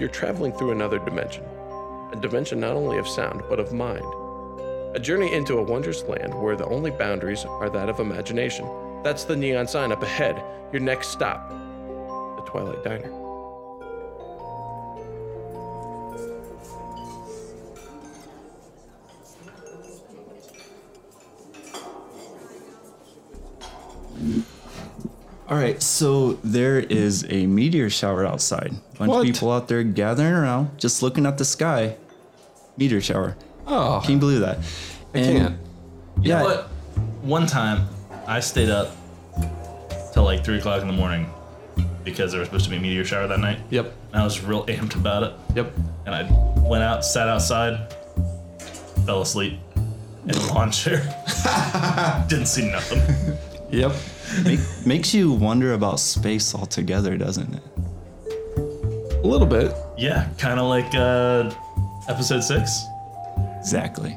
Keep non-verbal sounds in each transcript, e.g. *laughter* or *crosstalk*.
you're traveling through another dimension. A dimension not only of sound, but of mind. A journey into a wondrous land where the only boundaries are that of imagination. That's the neon sign up ahead. Your next stop, the Twilight Diner. Right, so there is a meteor shower outside. Bunch What? of people out there gathering around, just looking at the sky. Meteor shower. Oh, Can you believe that? I can't. Yeah. But one time, I stayed up till like three o'clock in the morning because there was supposed to be a meteor shower that night. Yep. And I was real amped about it. Yep. And I went out, sat outside, fell asleep in a lawn chair. *laughs* *laughs* Didn't see nothing. Yep. Make, makes you wonder about space altogether, doesn't it? A little bit. Yeah, kind of like uh, episode six. Exactly.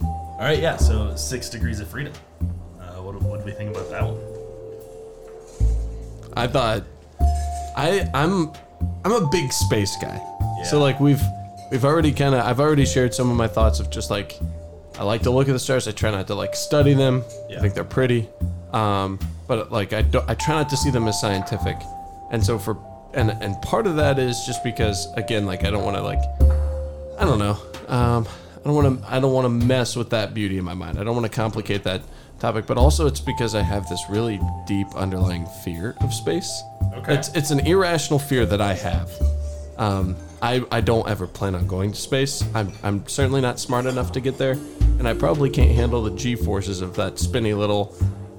All right, yeah. So six degrees of freedom. Uh, what, what do we think about that one? I thought I I'm I'm a big space guy. Yeah. So like we've we've already kind of I've already shared some of my thoughts of just like I like to look at the stars. I try not to like study them. I think they're pretty. Um, but like I don't I try not to see them as scientific. And so for and and part of that is just because again like I don't want to like I don't know. Um, I don't want to. I don't want to mess with that beauty in my mind. I don't want to complicate that topic. But also, it's because I have this really deep underlying fear of space. Okay. It's it's an irrational fear that I have. Um, I I don't ever plan on going to space. I'm I'm certainly not smart enough to get there, and I probably can't handle the g forces of that spinny little,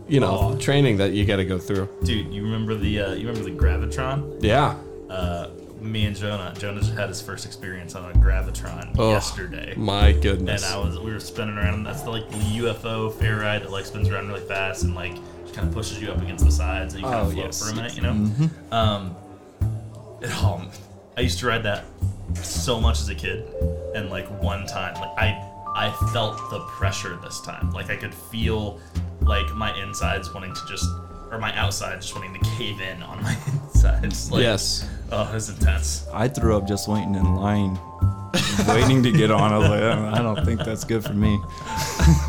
you know, Oh. training that you got to go through. Dude, you remember the uh, you remember the gravitron? Yeah. Uh, me and Jonah. Jonah just had his first experience on a gravitron Ugh, yesterday. My goodness. and I was we were spinning around. That's the, like the UFO fair ride that like spins around really fast and like just kind of pushes you up against the sides and you kind Oh, of float yes. for a minute, you know. Um, it, um, I used to ride that so much as a kid, and like one time, like I I felt the pressure this time. Like I could feel like my insides wanting to just or my outside just wanting to cave in on my *laughs* insides. Like, yes. Oh, it was intense. I threw up just waiting in line, waiting to get on. I was like, I don't think that's good for me.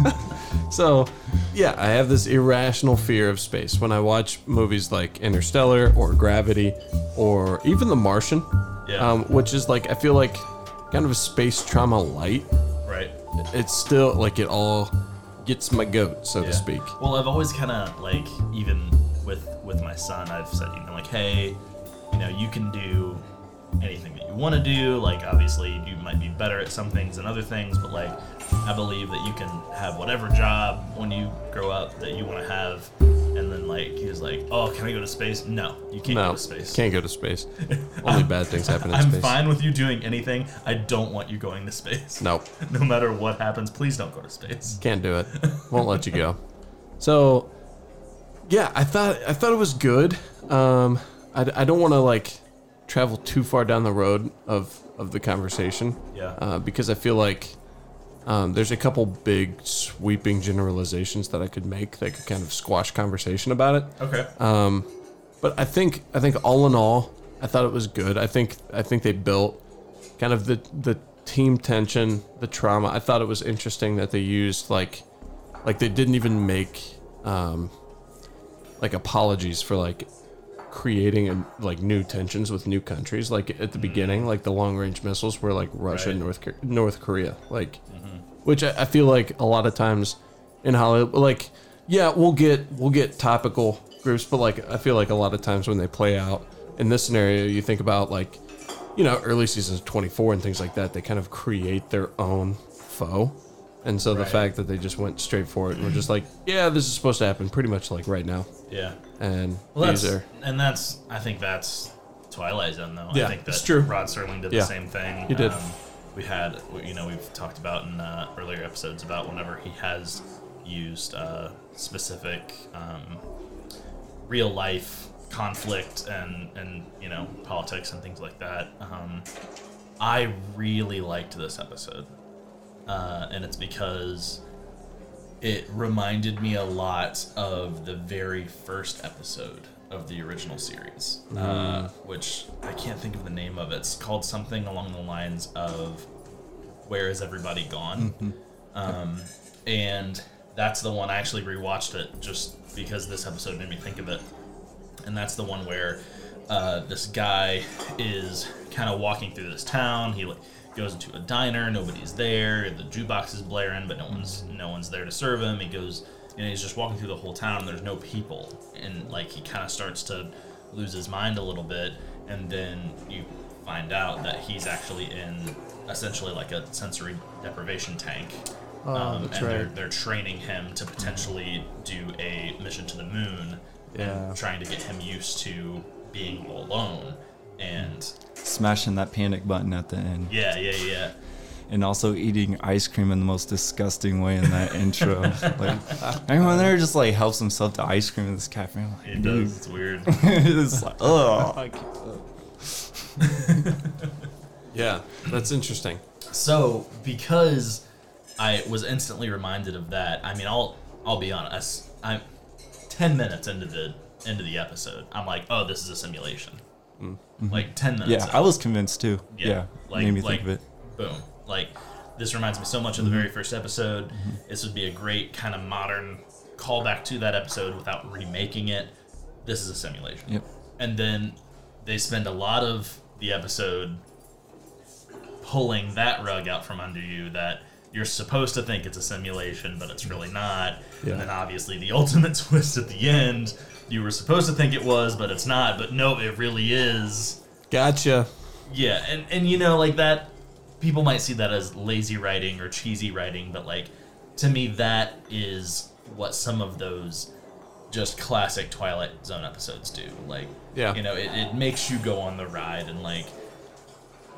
*laughs* So, yeah, I have this irrational fear of space when I watch movies like Interstellar or Gravity or even The Martian, Yeah. um, which is like, I feel like kind of a space trauma light. Right. It's still like it all gets my goat, so to speak. Well, I've always kind of like even with with my son, I've said you know like, hey, you know, you can do anything that you want to do. Like, obviously, you might be better at some things than other things, but like, I believe that you can have whatever job when you grow up that you want to have. And then like he was like, oh, can I go to space? No, you can't No, go to space. can't go to space. Only *laughs* bad things happen in I'm space. fine with you doing anything. I don't want you going to space. Nope. *laughs* No matter what happens, please don't go to space. Can't do it. Won't let you go. *laughs* So, yeah, I thought I thought it was good. Um, I, I don't want to like travel too far down the road of of the conversation. Yeah. Uh, because I feel like um, there's a couple big sweeping generalizations that I could make that could kind of squash conversation about it. Okay. Um, but I think I think all in all, I thought it was good. I think I think they built kind of the the team tension, the trauma. I thought it was interesting that they used like like they didn't even make um, like apologies for like creating a, like new tensions with new countries. Like at the mm. beginning, like the long range missiles were like Russia, Right. North North Korea, like mm-hmm. which I, I feel like a lot of times in Hollywood, like yeah, we'll get we'll get topical groups, but like I feel like a lot of times when they play out in this scenario, you think about like you know early seasons 24 and things like that. They kind of create their own foe. And so the fact that they just went straight for it and were just like, yeah, this is supposed to happen pretty much like right now. Yeah. And Well, that's are and that's I think that's Twilight Zone though. Yeah, I think that true. Rod Serling did Yeah, the same thing. Um, he did. we had you know we've talked about in uh, earlier episodes about whenever he has used uh, specific um, real life conflict and and you know politics and things like that. Um, I really liked this episode, uh, and it's because it reminded me a lot of the very first episode of the original series, uh, which I can't think of the name of. It's called something along the lines of "Where Is Everybody Gone?" Um, and that's the one I actually rewatched it just because this episode made me think of it. And that's the one where uh, this guy is kind of walking through this town. He like goes into a diner, nobody's there. The jukebox is blaring, but no one's no one's there to serve him. He goes and he's just walking through the whole town. and There's no people, and like he kind of starts to lose his mind a little bit. And then you find out that he's actually in essentially like a sensory deprivation tank. Oh, um, and they're, they're training him to potentially do a mission to the moon Yeah. and trying to get him used to being alone. And Smashing that panic button at the end. yeah, yeah, yeah. and also eating ice cream in the most disgusting way in that *laughs* intro. Like *laughs* everyone there just like helps himself to ice cream in this cafe. I'm like, It dude. does. It's weird. *laughs* it's like, oh, Yeah, that's interesting. So because I was instantly reminded of that, I mean, I'll I'll be honest. I'm ten minutes into the into the episode. I'm like, oh, this is a simulation. Mm-hmm. Like ten minutes. yeah. in. I was convinced too. Yeah, like made me like think of it. boom. Like this reminds me so much of the mm-hmm. very first episode. Mm-hmm. This would be a great kind of modern callback to that episode without remaking it. This is a simulation. Yep. And then they spend a lot of the episode pulling that rug out from under you that you're supposed to think it's a simulation, but it's really not. Yeah. And then obviously the *laughs* ultimate twist at the end, you were supposed to think it was, but it's not. But no, it really is. Gotcha. Yeah, and and you know like that people might see that as lazy writing or cheesy writing, but like to me that is what some of those just classic Twilight Zone episodes do. Like Yeah. you know, it, it makes you go on the ride and like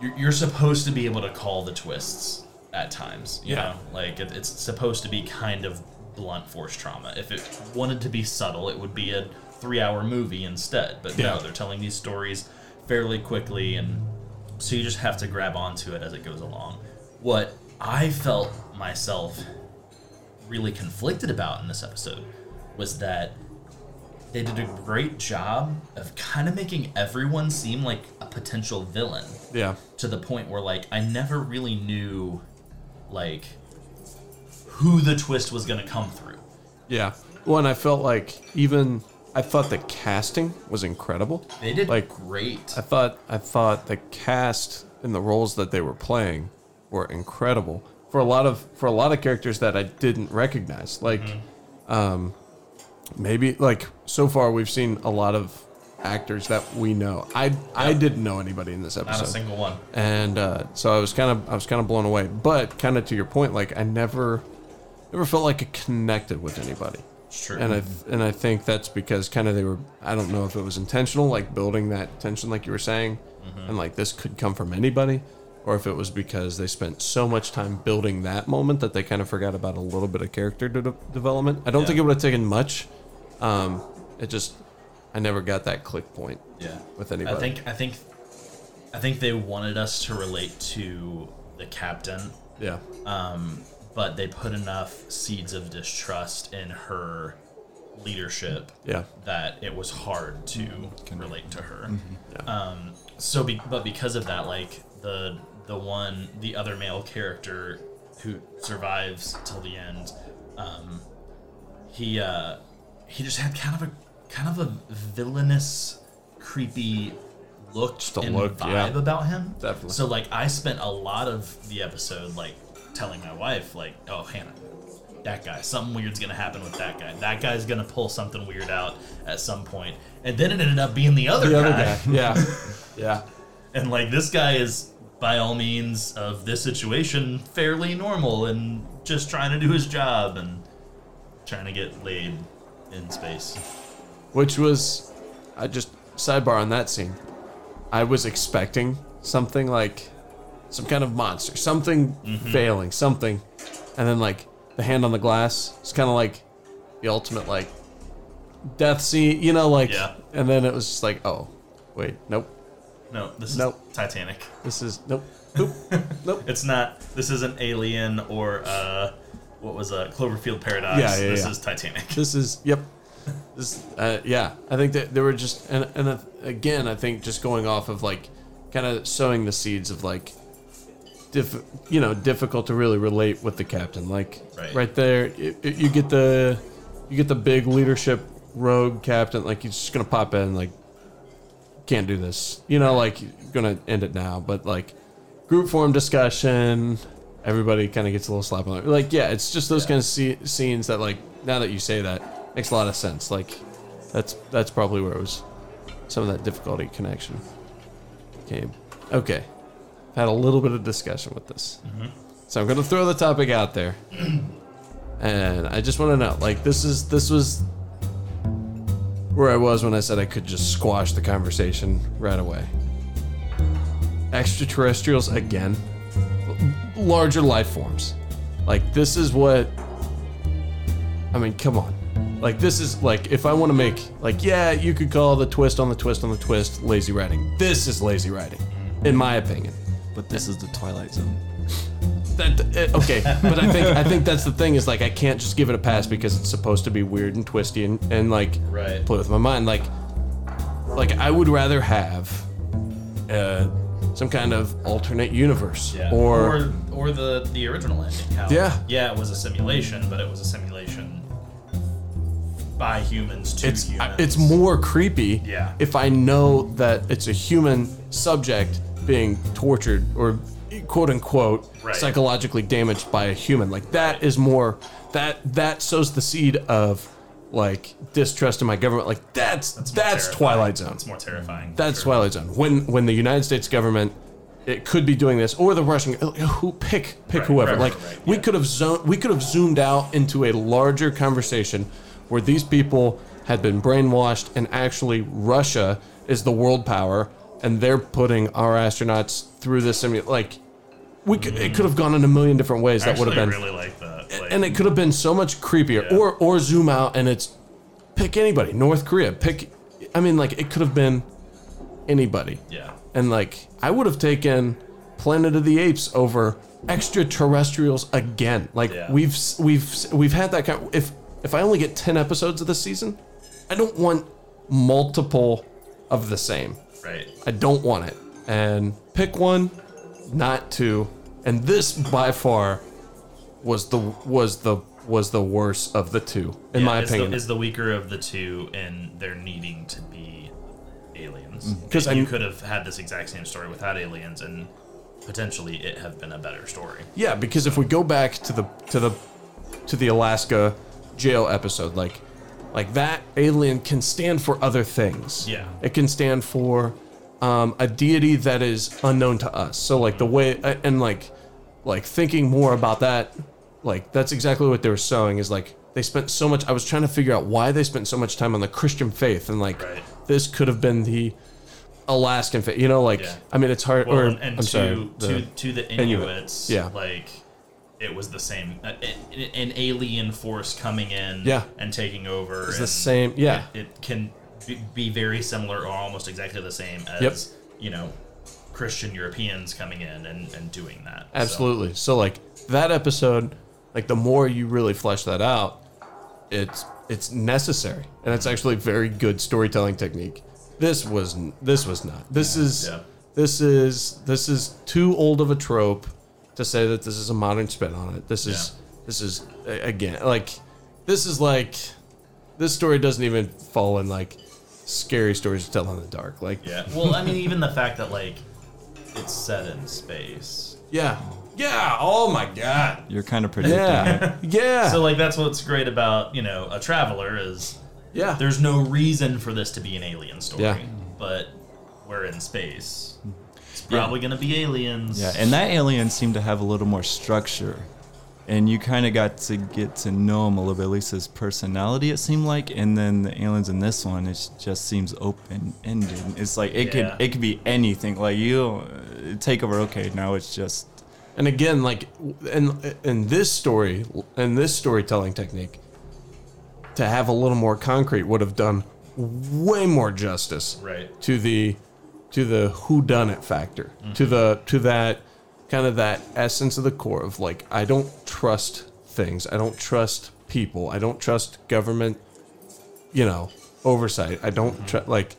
you're, you're supposed to be able to call the twists at times. You Yeah. know, like it, it's supposed to be kind of blunt force trauma. If it wanted to be subtle, it would be a three-hour movie instead. But Yeah. no, they're telling these stories fairly quickly, and so you just have to grab onto it as it goes along. What I felt myself really conflicted about in this episode was that they did a great job of kind of making everyone seem like a potential villain Yeah. to the point where like I never really knew like who the twist was going to come through. Yeah. Well, and I felt like even I thought the casting was incredible. They did Like, great. I thought I thought the cast and the roles that they were playing were incredible for a lot of for a lot of characters that I didn't recognize. Like, um, maybe like so far we've seen a lot of actors that we know. I I didn't know anybody in this Not a episode, single one. and uh, so I was kind of I was kind of blown away. But kind of to your point, like I never never felt like it connected with anybody. It's true. And I th- and I think that's because kind of they were I don't know if it was intentional like building that tension like you were saying and like this could come from anybody or if it was because they spent so much time building that moment that they kind of forgot about a little bit of character de- development. I don't Yeah. think it would have taken much. Um, it just I never got that click point yeah. with anybody. I think I think I think they wanted us to relate to the captain yeah. um, but they put enough seeds of distrust in her leadership Yeah. that it was hard to relate to her. Yeah. Um, so, be, but because of that, like the the one, the other male character who survives till the end, um, he uh, he just had kind of a kind of a villainous, creepy look a and look, vibe yeah. about him. Definitely. So like I spent a lot of the episode like telling my wife like, "Oh, Hannah, that guy, something weird's gonna happen with that guy. That guy's gonna pull something weird out at some point." And then it ended up being the other The other guy. guy. Yeah. *laughs* yeah. And like this guy is by all means of this situation fairly normal and just trying to do his job and trying to get laid in space. which was I just sidebar on that scene. I was expecting something like some kind of monster, something failing, something, and then like the hand on the glass. It's kind of like the ultimate like death scene, you know, like. Yeah. And then it was just like, oh, wait, nope, No, this is Nope. Titanic. this is nope, nope, *laughs* nope. It's not. This isn't Alien or uh, what was uh, Cloverfield Paradox. Yeah, yeah, this yeah. is Titanic. This is yep. This uh, yeah. I think that there were just and and uh, again I think just going off of like kind of sowing the seeds of like diff, you know difficult to really relate with the captain. Like Right. there it, it- you get the you get the big leadership rogue captain like he's just gonna pop in like can't do this. You know like gonna end it now but like group form discussion everybody kind of gets a little slap on it like yeah it's just those Yeah. kind of scenes that like now that you say that makes a lot of sense. Like that's that's probably where it was some of that difficulty connection came. Okay had a little bit of discussion with this. So i'm gonna throw the topic out there. *clears throat* And i just want to know like this is this was where i was when i said i could just squash the conversation right away. Extraterrestrials again larger life forms. Like this is what i mean come on. Like this is like if i want to make like yeah you could call the twist on the twist on the twist lazy writing this is lazy writing in my opinion But this is the Twilight Zone. that uh, okay but i think i think that's the thing is like i can't just give it a pass because it's supposed to be weird and twisty and, and like Right. play with my mind like like i would rather have uh some kind of alternate universe Yeah. or, or or the the original ending. How, Yeah. Yeah, it was a simulation, but it was a simulation by humans to it's humans. I- it's more creepy Yeah. if i know that it's a human subject being tortured or quote unquote Right. psychologically damaged by a human like that is more that that sows the seed of like distrust in my government like that's that's, terrifying. twilight zone It's more terrifying. that's Sure. twilight zone when when the united states government it could be doing this or the russian uh, who pick pick Right, whoever right, like we yeah. could have zoned we could have zoomed out into a larger conversation where these people had been brainwashed and actually Russia is the world power and they're putting our astronauts through this simu- like we could it could have gone in a million different ways that would have been really like that. Like, and it could have been so much creepier Yeah. or or zoom out and it's pick anybody north korea pick i mean like it could have been anybody yeah. and like i would have taken planet of the apes over extraterrestrials again like Yeah. we've we've we've had that kind if if i only get 10 episodes of this season i don't want multiple of the same Right. I don't want it. And pick one, not two. And this by far was the was the was the worst of the two, in Yeah, my is opinion. The, is the weaker of the two, and they're needing to be aliens. Mm-hmm. 'Cause And you I'm- could have had this exact same story without aliens, and potentially it have been a better story. yeah, because if we go back to the to the to the Alaska jail episode, like like that alien can stand for other things. Yeah. It can stand for um, a deity that is unknown to us. So like the way and like like thinking more about that, like that's exactly what they were sowing is like they spent so much. I was trying to figure out why they spent so much time on the Christian faith and like Right. this could have been the Alaskan faith. You know, like Yeah. I mean, it's hard. Well, or and, and I'm to, sorry, to the- to the Inuit. Inuits, Yeah. like it was the same. Uh, an alien force coming in, Yeah. and taking over. It's the same- yeah. It, it can be, be very similar or almost exactly the same as Yep. you know Christian Europeans coming in and, and doing that. Absolutely. So like that episode, like the more you really flesh that out, it's it's necessary, and it's actually very good storytelling technique. This was this was not. This is Yeah. this is this is too old of a trope to say that this is a modern spin on it. This is this is again like this is like this story doesn't even fall in like scary stories to tell in the dark. Like yeah. Well, I mean, even the fact that like it's set in space. yeah yeah. Oh my god. You're kind of predicting it. Yeah *laughs* yeah. So like that's what's great about you know a traveler is yeah. there's no reason for this to be an alien story. Yeah. But we're in space. It's probably gonna be aliens. Yeah, and that alien seemed to have a little more structure. And you kind of got to get to know him a little bit, at least his personality, it seemed like. And then the aliens in this one, it just seems open ended. It's like it Yeah. could it could be anything. Like you uh, take over, okay, now it's just And again, like in in this story, in this storytelling technique, to have a little more concrete would have done way more justice Right. to the to the who done it factor, to the to that kind of that essence of the core of like I don't trust things. I don't trust people. I don't trust government, you know, oversight. I don't mm-hmm. trust like,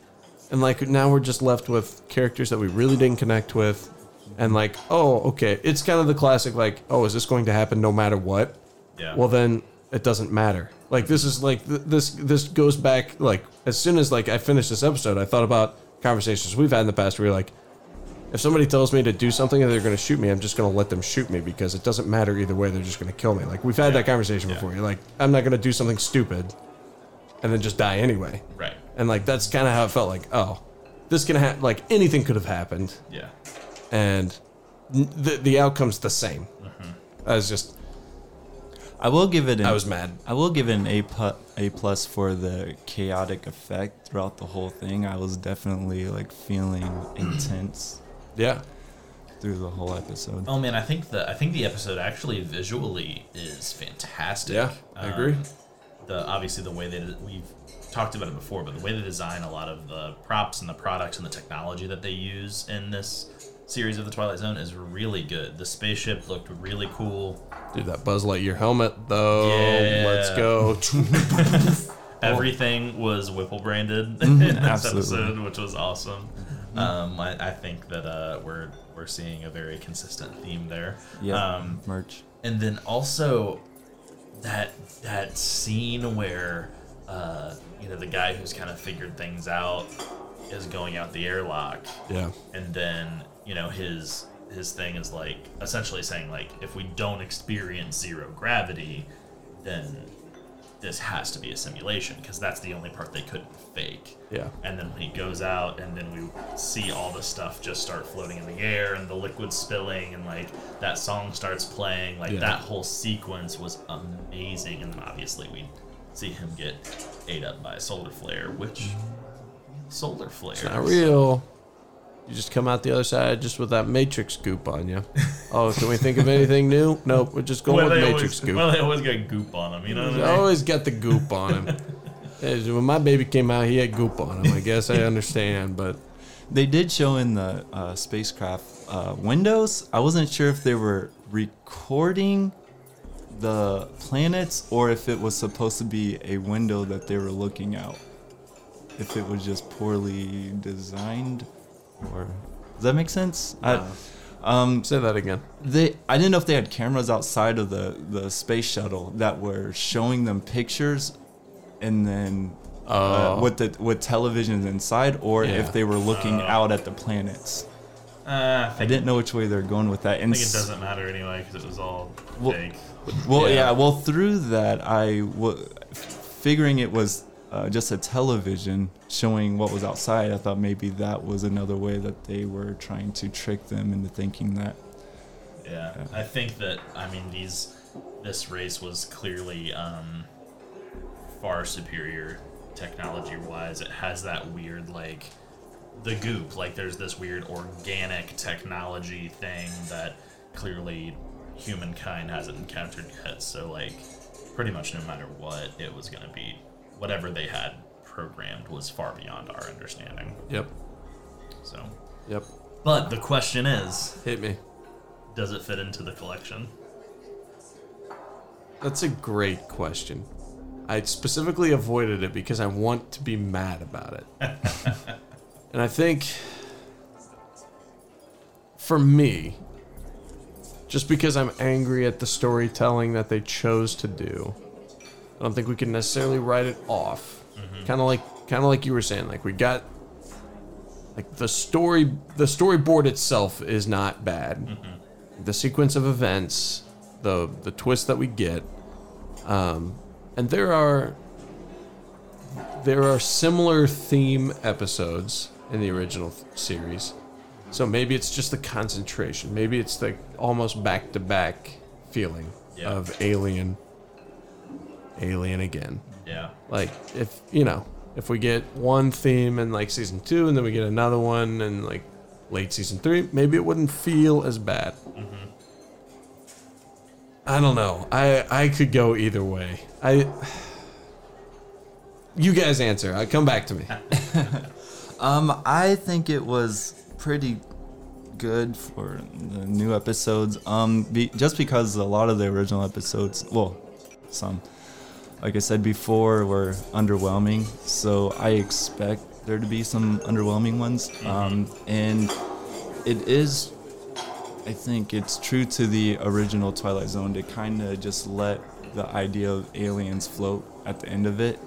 and like now we're just left with characters that we really didn't connect with, and like, oh, okay, it's kind of the classic like, oh, is this going to happen no matter what? Yeah. Well, then it doesn't matter. Like this is like th- this this goes back like as soon as like I finished this episode, I thought about conversations we've had in the past where you're like, if somebody tells me to do something and they're going to shoot me, I'm just going to let them shoot me because it doesn't matter either way. They're just going to kill me. Like we've had that conversation Yeah. before. You're like, I'm not going to do something stupid and then just die anyway. right. And like that's kind of how it felt. Like, oh, this can happen. Like anything could have happened, Yeah. and the the outcome's the same. Mm-hmm. I was just, I will give it. An, I was mad. I will give it an A pu- A plus for the chaotic effect throughout the whole thing. I was definitely like feeling intense *clears throat* Yeah. through the whole episode. Oh man, I think the I think the episode actually visually is fantastic. Yeah, I um, agree. The obviously the way that we've talked about it before, but the way they design a lot of the props and the products and the technology that they use in this series of the Twilight Zone is really good. The spaceship looked really cool. Dude, that Buzz Lightyear helmet, though. Yeah. Let's go. *laughs* *laughs* Everything was Whipple branded *laughs* in this absolutely. episode, which was awesome. Um, I, I think that uh, we're we're seeing a very consistent theme there. Yeah, Um, merch. and then also that that scene where uh, you know the guy who's kind of figured things out is going out the airlock yeah. and then you know his his thing is like essentially saying like if we don't experience zero gravity then this has to be a simulation because that's the only part they couldn't fake Yeah. and then when he goes out and then we see all the stuff just start floating in the air and the liquid spilling and like that song starts playing like Yeah. that whole sequence was amazing and then obviously we see him get ate up by a solar flare which mm-hmm. Solar flare Not real. You just come out the other side just with that Matrix goop on you. Oh, can we think of anything new? Nope, we're just going well, with Matrix always, goop. well, they always got goop on them, you know what I mean? always got the goop on him. *laughs* When my baby came out, he had goop on him. I guess I understand, but They did show in the uh, spacecraft uh, windows. I wasn't sure if they were recording the planets or if it was supposed to be a window that they were looking out. If it was just poorly designed, or does that make sense? I, um, say that again. they I didn't know if they had cameras outside of the the space shuttle that were showing them pictures, and then uh, Oh. with the with televisions inside, or Yeah. if they were looking out at the planets. Uh, I I didn't know which way they're going with that. I think it doesn't matter anyway because it was all Well- fake. Well, Yeah. yeah. Well, through that, I w- figuring it was uh, just a television showing what was outside. I thought maybe that was another way that they were trying to trick them into thinking that. Yeah, I think that I mean these this race was clearly um, far superior technology wise. It has that weird like the goop. Like there's this weird organic technology thing that clearly humankind hasn't encountered yet. So like pretty much no matter what, it was gonna be whatever they had programmed was far beyond our understanding. Yep. So, Yep. but the question is, Hit me. does it fit into the collection? That's a great question. I specifically avoided it because I want to be mad about it. *laughs* and I think for me, just because I'm angry at the storytelling that they chose to do, I don't think we can necessarily write it off. Kind of like kind of like you were saying like we got like the story the storyboard itself is not bad. The sequence of events, the the twist that we get, um, and there are there are similar theme episodes in the original th- series. So maybe it's just the concentration. Maybe it's the almost back to back feeling Yeah. of Alien. Alien again. Yeah. Like if you know, if we get one theme in like season two and then we get another one in like late season three, maybe it wouldn't feel as bad. I don't know. I I could go either way. I. You guys answer. I come back to me. *laughs* Um, I think it was pretty good for the new episodes. Um, be, just because a lot of the original episodes, well, some, like I said before, were underwhelming. So I expect there to be some underwhelming ones. Um, and it is, I think it's true to the original Twilight Zone to kind of just let the idea of aliens float at the end of it.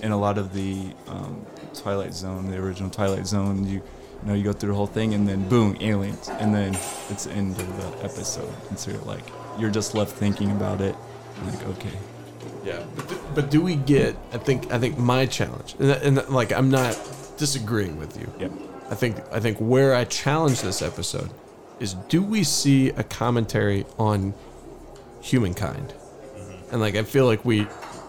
In a lot of the um, Twilight Zone, the original Twilight Zone, you you know you go through the whole thing and then boom, aliens, and then it's the end of the episode, and so you're like you're just left thinking about it, like okay, Yeah, but, do- but do we get? I think I think my challenge, and, and like I'm not disagreeing with you. yeah, I think I think where I challenge this episode is: do we see a commentary on humankind? Mm-hmm. And like I feel like we,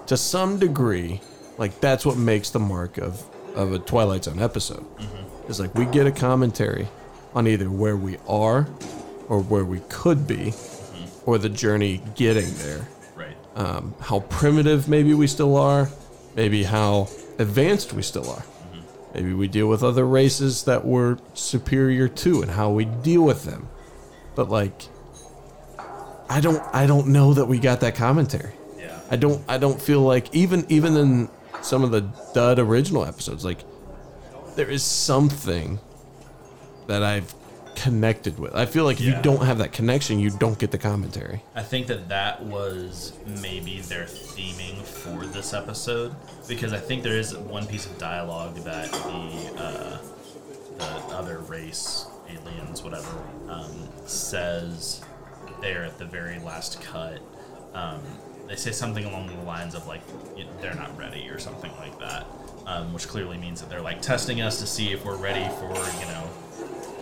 to some degree, like that's what makes the mark of of a Twilight Zone episode. Mm-hmm. Is like we get a commentary on either where we are, or where we could be, mm-hmm. or the journey getting there. Um, how primitive maybe we still are, maybe how advanced we still are. Maybe we deal with other races that we're superior to and how we deal with them. But like I don't I don't know that we got that commentary. Yeah. I don't I don't feel like even even in some of the dud original episodes like there is something that I've connected with. I feel like if Yeah. you don't have that connection, you don't get the commentary. I think that that was maybe their theming for this episode because I think there is one piece of dialogue that the uh, the other race, aliens, whatever, um, says there at the very last cut. Um, they say something along the lines of like they're not ready or something like that, um, which clearly means that they're like testing us to see if we're ready for you know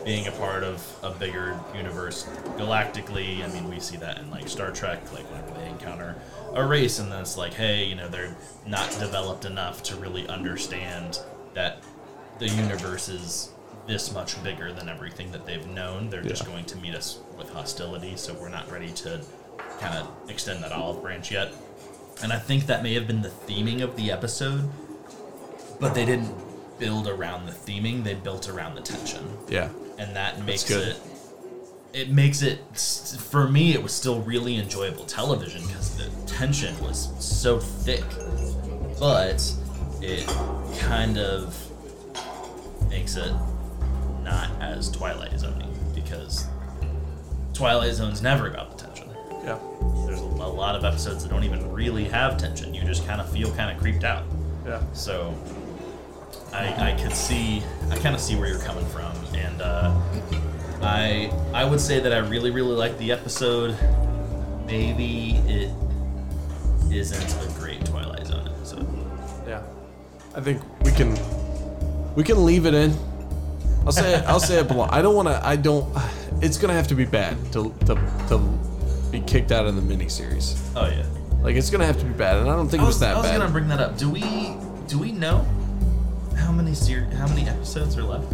being a part of a bigger universe galactically. I mean, we see that in like Star Trek, like whenever they encounter a race, and then it's like, hey, you know, they're not developed enough to really understand that the universe is this much bigger than everything that they've known. They're just going to meet us with hostility, so we're not ready to kind of extend that olive branch yet. And I think that may have been the theming of the episode, but they didn't build around the theming, they built around the tension Yeah. And that makes it it makes it for me it was still really enjoyable television because the tension was so thick. But it kind of makes it not as twilight zone because twilight zone's never about the tension. Yeah. there's a, a lot of episodes that don't even really have tension. You just kind of feel kind of creeped out. Yeah. so I, I could see, I kind of see where you're coming from, and uh, I I would say that I really really like the episode. Maybe it isn't a great Twilight Zone episode. Yeah, I think we can we can leave it in. I'll say it, *laughs* I'll say it below. I don't want to. I don't. It's gonna have to be bad to to to be kicked out of the miniseries. Oh yeah. Like it's gonna have to be bad, and I don't think I it was, that bad. I was bad. gonna bring that up. Do we do we know how many ser- how many episodes are left?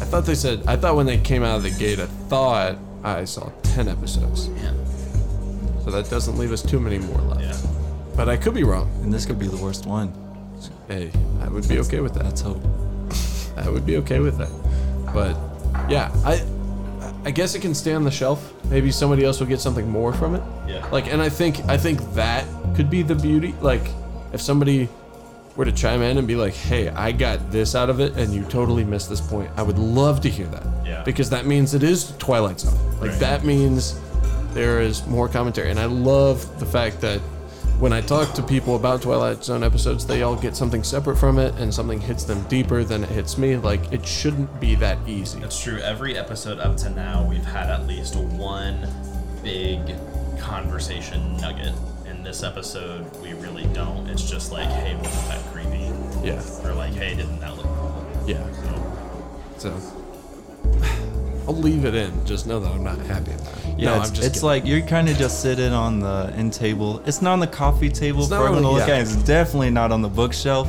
I thought they said. I thought when they came out of the gate, I thought I saw ten episodes. Yeah. So that doesn't leave us too many more left. Yeah. But I could be wrong. and this could be the worst one. Hey, I would be okay with that. Let's hope. *laughs* I would be okay with that. But yeah, I I guess it can stay on the shelf. Maybe somebody else will get something more from it. Yeah. Like, and I think I think that could be the beauty. Like, if somebody were to chime in and be like, "Hey, I got this out of it, and you totally missed this point," I would love to hear that. Yeah. Because that means it is Twilight Zone. Like Right. that means there is more commentary, and I love the fact that when I talk to people about Twilight Zone episodes, they all get something separate from it, and something hits them deeper than it hits me. Like it shouldn't be that easy. That's true. Every episode up to now, we've had at least one big conversation nugget. In this episode, we really don't. It's just like, hey, wasn't that creepy? Yeah, Or like, hey, didn't that look cool? yeah. So, So *sighs* I'll leave it in. Just know that I'm not happy about it. Yeah, no, it's, I'm just it's kidding. like you're kind of just sitting on the end table. It's not on the coffee table It's for not on everyone to look yeah. at. It's definitely not on the bookshelf.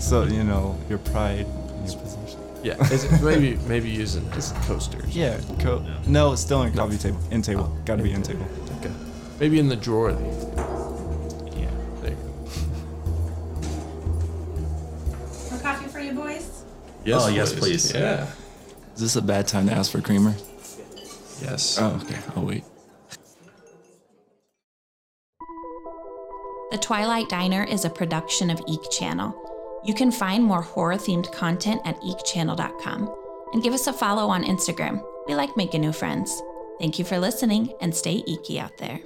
So you know your pride, in your position. yeah. *laughs* Is it, maybe maybe using as coasters. Yeah, co- Yeah. no, it's still on coffee table. End table, Oh, got to be end end table. Okay. Maybe in the drawer. There yeah. There you go. *laughs* More coffee for you boys? Yes, Oh, yes, please. Yeah. Is this a bad time to ask for creamer? Yes. Oh, okay. I'll wait. The Twilight Diner is a production of Eek Channel. You can find more horror themed content at eekchannel.com and give us a follow on Instagram. We like making new friends. Thank you for listening and stay eeky out there.